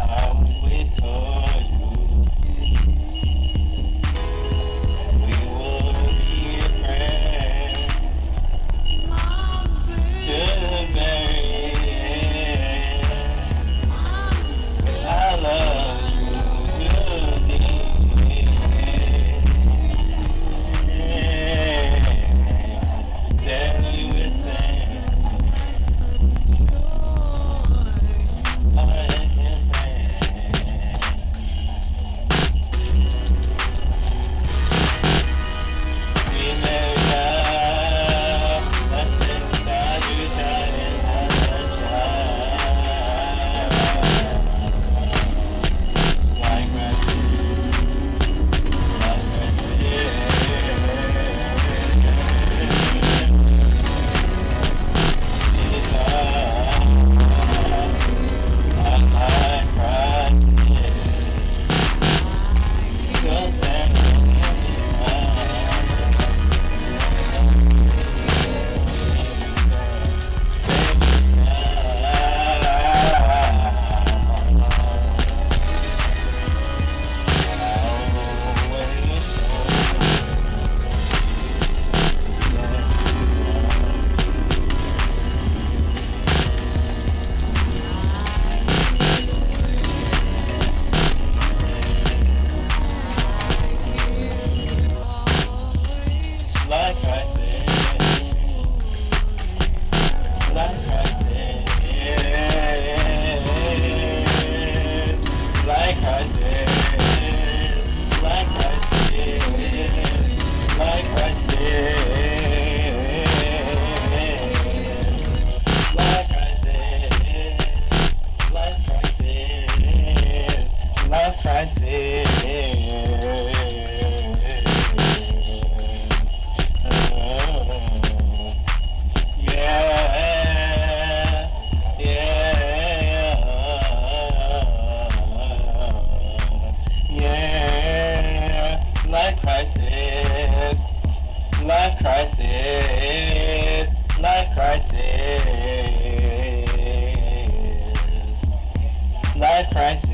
Out with her. Christ